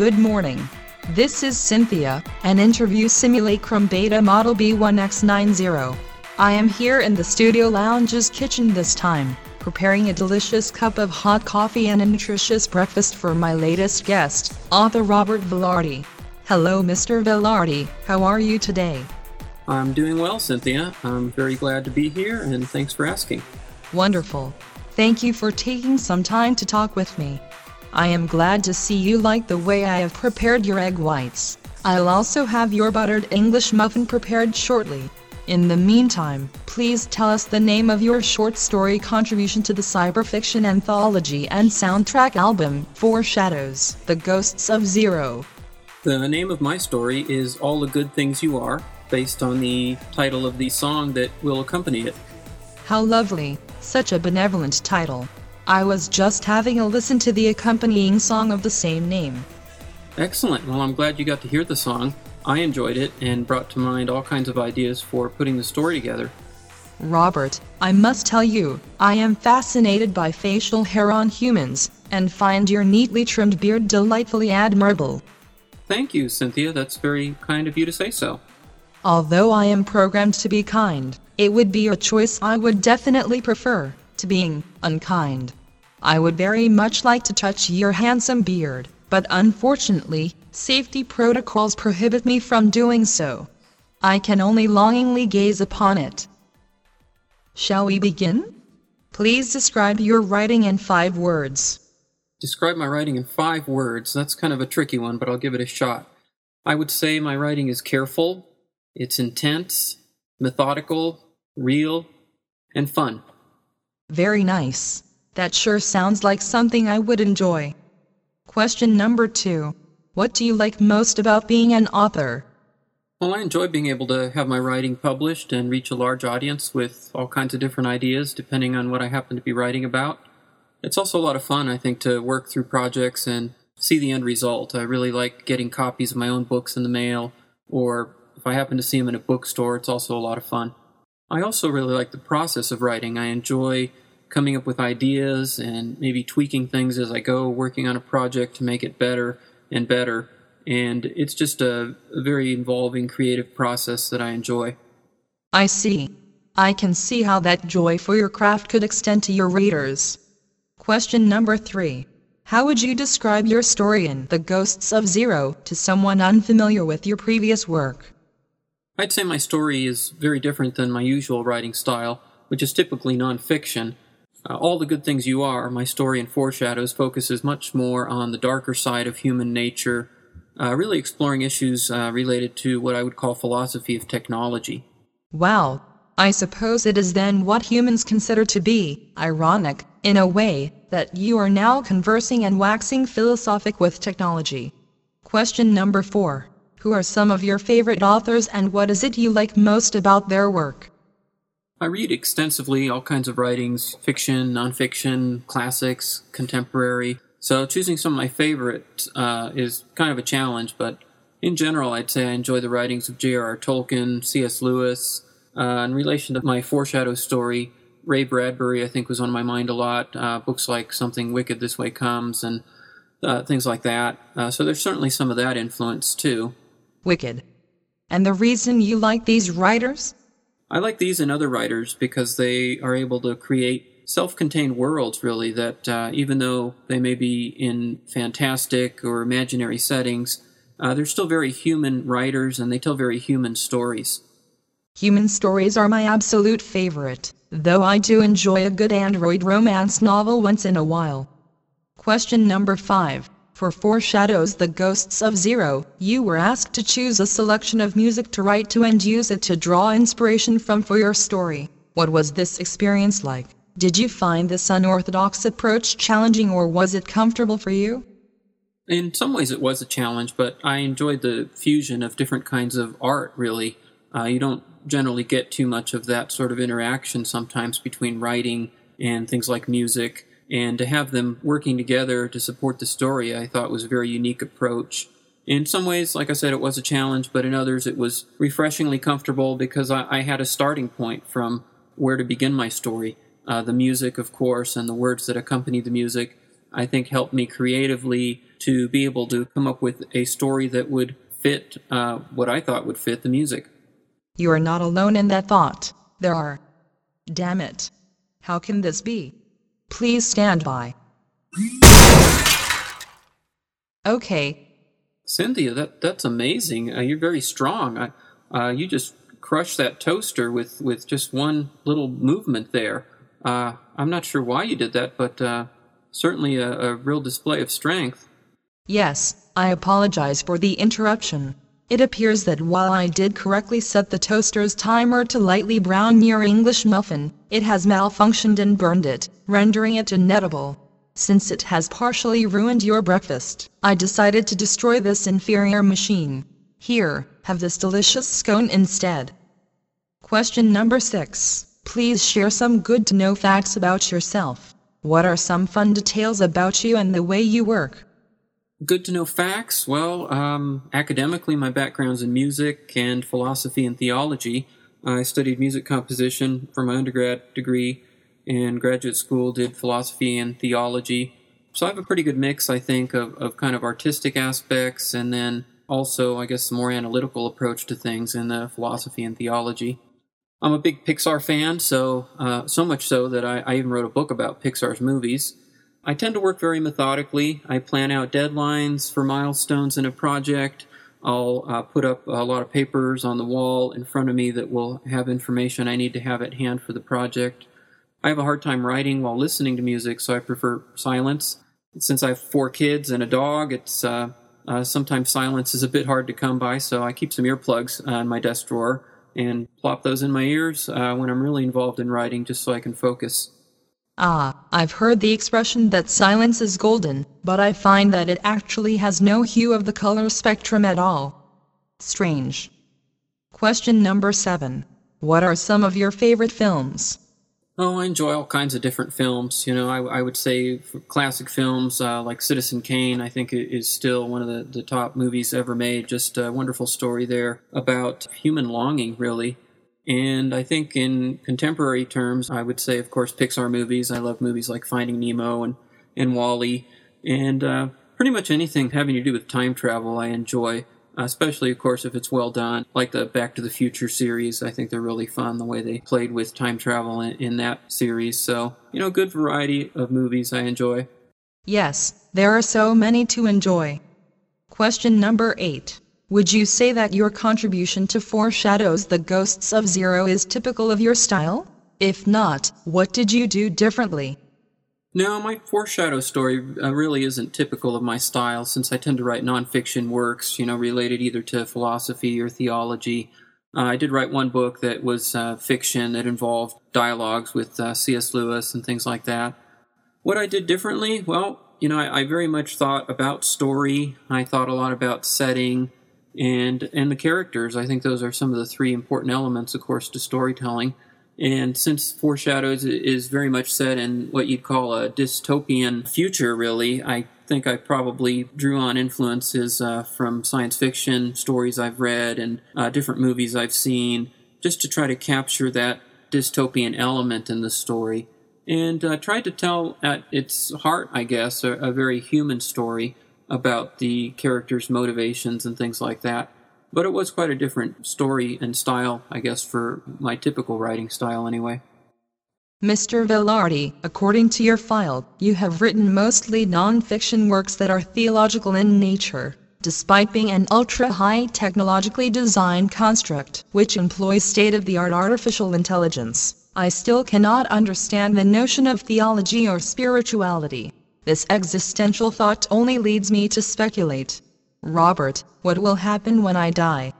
Good morning. This is Synthia, an interview simulacrum beta model B1X90. I am here in the studio lounge's kitchen this time, preparing a delicious cup of hot coffee and a nutritious breakfast for my latest guest, author Robert Velarde. Hello, Mr. Velarde, how are you today? I'm doing well, Synthia. I'm very glad to be here, and thanks for asking. Wonderful. Thank you for taking some time to talk with me. I am glad to see you like the way I have prepared your egg whites. I'll also have your buttered English muffin prepared shortly. In the meantime, please tell us the name of your short story contribution to the cyberfiction anthology and soundtrack album, Foreshadows, The Ghosts of Zero. The name of my story is All the Good Things You Are, based on the title of the song that will accompany it. How lovely, such a benevolent title. I was just having a listen to the accompanying song of the same name. Excellent. Well, I'm glad you got to hear the song. I enjoyed it and brought to mind all kinds of ideas for putting the story together. Robert, I must tell you, I am fascinated by facial hair on humans, and find your neatly trimmed beard delightfully admirable. Thank you, Synthia. That's very kind of you to say so. Although I am programmed to be kind, it would be a choice I would definitely prefer to being unkind. I would very much like to touch your handsome beard, but unfortunately, safety protocols prohibit me from doing so. I can only longingly gaze upon it. Shall we begin? Please describe your writing in five words. Describe my writing in five words. That's kind of a tricky one, but I'll give it a shot. I would say my writing is careful, it's intense, methodical, real, and fun. Very nice. That sure sounds like something I would enjoy. Question number two What do you like most about being an author? Well, I enjoy being able to have my writing published and reach a large audience with all kinds of different ideas depending on what I happen to be writing about. It's also a lot of fun, I think, to work through projects and see the end result. I really like getting copies of my own books in the mail, or if I happen to see them in a bookstore, it's also a lot of fun. I also really like the process of writing. I enjoy coming up with ideas and maybe tweaking things as I go, working on a project to make it better and better. And it's just a, a very involving creative process that I enjoy. I see. I can see how that joy for your craft could extend to your readers. Question number three. How would you describe your story in The Ghosts of Zero to someone unfamiliar with your previous work? I'd say my story is very different than my usual writing style, which is typically nonfiction. Uh, All the Good Things You Are, my story in Foreshadows, focuses much more on the darker side of human nature, uh, really exploring issues uh, related to what I would call philosophy of technology. Wow. I suppose it is then what humans consider to be ironic, in a way, that you are now conversing and waxing philosophic with technology. Question number four. Who are some of your favorite authors and what is it you like most about their work? I read extensively all kinds of writings fiction, nonfiction, classics, contemporary. So choosing some of my favorites uh, is kind of a challenge, but in general, I'd say I enjoy the writings of J.R.R. Tolkien, C.S. Lewis. Uh, in relation to my foreshadow story, Ray Bradbury, I think, was on my mind a lot. Uh, books like Something Wicked This Way Comes and uh, things like that. Uh, so there's certainly some of that influence too. Wicked. And the reason you like these writers? I like these and other writers because they are able to create self contained worlds, really, that uh, even though they may be in fantastic or imaginary settings, uh, they're still very human writers and they tell very human stories. Human stories are my absolute favorite, though I do enjoy a good android romance novel once in a while. Question number 5. For Foreshadows The Ghosts of Zero, you were asked to choose a selection of music to write to and use it to draw inspiration from for your story. What was this experience like? Did you find this unorthodox approach challenging or was it comfortable for you? In some ways, it was a challenge, but I enjoyed the fusion of different kinds of art, really. Uh, you don't generally get too much of that sort of interaction sometimes between writing and things like music. And to have them working together to support the story, I thought was a very unique approach. In some ways, like I said, it was a challenge, but in others, it was refreshingly comfortable because I, I had a starting point from where to begin my story. Uh, the music, of course, and the words that accompany the music. I think helped me creatively to be able to come up with a story that would fit uh, what I thought would fit the music. You are not alone in that thought. There are. Damn it. How can this be? Please stand by. Okay. Synthia, that that's amazing. Uh, you're very strong. I, uh, you just crushed that toaster with, with just one little movement there. Uh, I'm not sure why you did that, but uh, certainly a, a real display of strength. Yes, I apologize for the interruption. It appears that while I did correctly set the toaster's timer to lightly brown your English muffin, it has malfunctioned and burned it, rendering it inedible. Since it has partially ruined your breakfast, I decided to destroy this inferior machine. Here, have this delicious scone instead. Question number 6. Please share some good to know facts about yourself. What are some fun details about you and the way you work? Good to know facts. Well, um, academically, my background's in music and philosophy and theology. I studied music composition for my undergrad degree, and graduate school did philosophy and theology. So I have a pretty good mix, I think, of, of kind of artistic aspects and then also, I guess, a more analytical approach to things in the philosophy and theology. I'm a big Pixar fan, so uh, so much so that I, I even wrote a book about Pixar's movies. I tend to work very methodically. I plan out deadlines for milestones in a project. I'll uh, put up a lot of papers on the wall in front of me that will have information I need to have at hand for the project. I have a hard time writing while listening to music, so I prefer silence. Since I have four kids and a dog, it's uh, uh, sometimes silence is a bit hard to come by, so I keep some earplugs uh, in my desk drawer and plop those in my ears uh, when I'm really involved in writing, just so I can focus. Ah, I've heard the expression that silence is golden, but I find that it actually has no hue of the color spectrum at all. Strange. Question number 7. What are some of your favorite films? Oh, I enjoy all kinds of different films. You know, I, I would say classic films uh, like Citizen Kane, I think is still one of the, the top movies ever made. Just a wonderful story there about human longing, really. And I think in contemporary terms, I would say, of course, Pixar movies. I love movies like Finding Nemo and, and WALL-E. And uh, pretty much anything having to do with time travel I enjoy, especially, of course, if it's well done. Like the Back to the Future series, I think they're really fun the way they played with time travel in, in that series. So, you know, good variety of movies I enjoy. Yes, there are so many to enjoy. Question number 8. Would you say that your contribution to Foreshadows the Ghosts of Zero is typical of your style? If not, what did you do differently? No, my foreshadow story uh, really isn't typical of my style since I tend to write nonfiction works, you know, related either to philosophy or theology. Uh, I did write one book that was uh, fiction that involved dialogues with uh, C.S. Lewis and things like that. What I did differently? Well, you know, I, I very much thought about story. I thought a lot about setting and and the characters. I think those are some of the three important elements, of course, to storytelling. And since Foreshadows is very much set in what you'd call a dystopian future, really, I think I probably drew on influences uh, from science fiction stories I've read and uh, different movies I've seen, just to try to capture that dystopian element in the story. And uh, tried to tell at its heart, I guess, a, a very human story about the characters' motivations and things like that. But it was quite a different story and style, I guess, for my typical writing style anyway. Mr. Velarde, according to your file, you have written mostly non-fiction works that are theological in nature. Despite being an ultra-high technologically designed construct which employs state-of-the-art artificial intelligence, I still cannot understand the notion of theology or spirituality. This existential thought only leads me to speculate. Robert, what will happen when I die?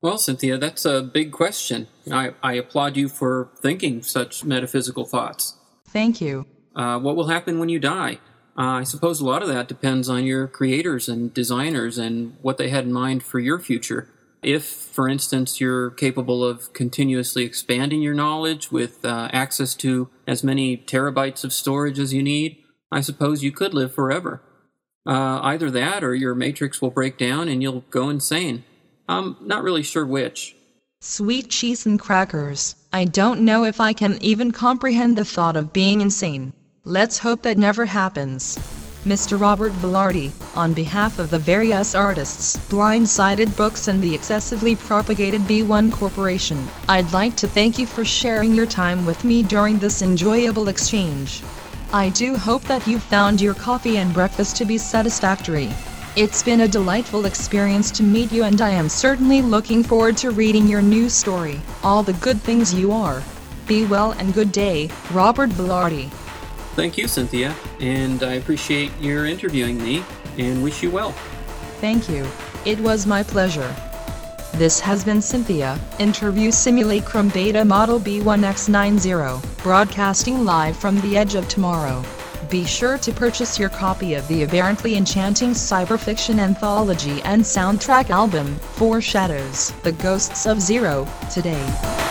Well, Synthia, that's a big question. I, I applaud you for thinking such metaphysical thoughts. Thank you. Uh, what will happen when you die? Uh, I suppose a lot of that depends on your creators and designers and what they had in mind for your future. If, for instance, you're capable of continuously expanding your knowledge with uh, access to as many terabytes of storage as you need, I suppose you could live forever. Uh, either that or your matrix will break down and you'll go insane. I'm not really sure which. Sweet cheese and crackers. I don't know if I can even comprehend the thought of being insane. Let's hope that never happens. Mr. Robert Velarde, on behalf of the various artists, Blindsided Books and the excessively propagated B1 Corporation, I'd like to thank you for sharing your time with me during this enjoyable exchange. I do hope that you found your coffee and breakfast to be satisfactory. It's been a delightful experience to meet you and I am certainly looking forward to reading your new story, All the Good Things You Are. Be well and good day, Robert Velarde. Thank you, Synthia, and I appreciate your interviewing me and wish you well. Thank you. It was my pleasure. This has been Synthia, Interview Simulacrum Beta Model B1X90, broadcasting live from the edge of tomorrow. Be sure to purchase your copy of the aberrantly enchanting cyberfiction anthology and soundtrack album, Foreshadows The Ghosts of Zero, today.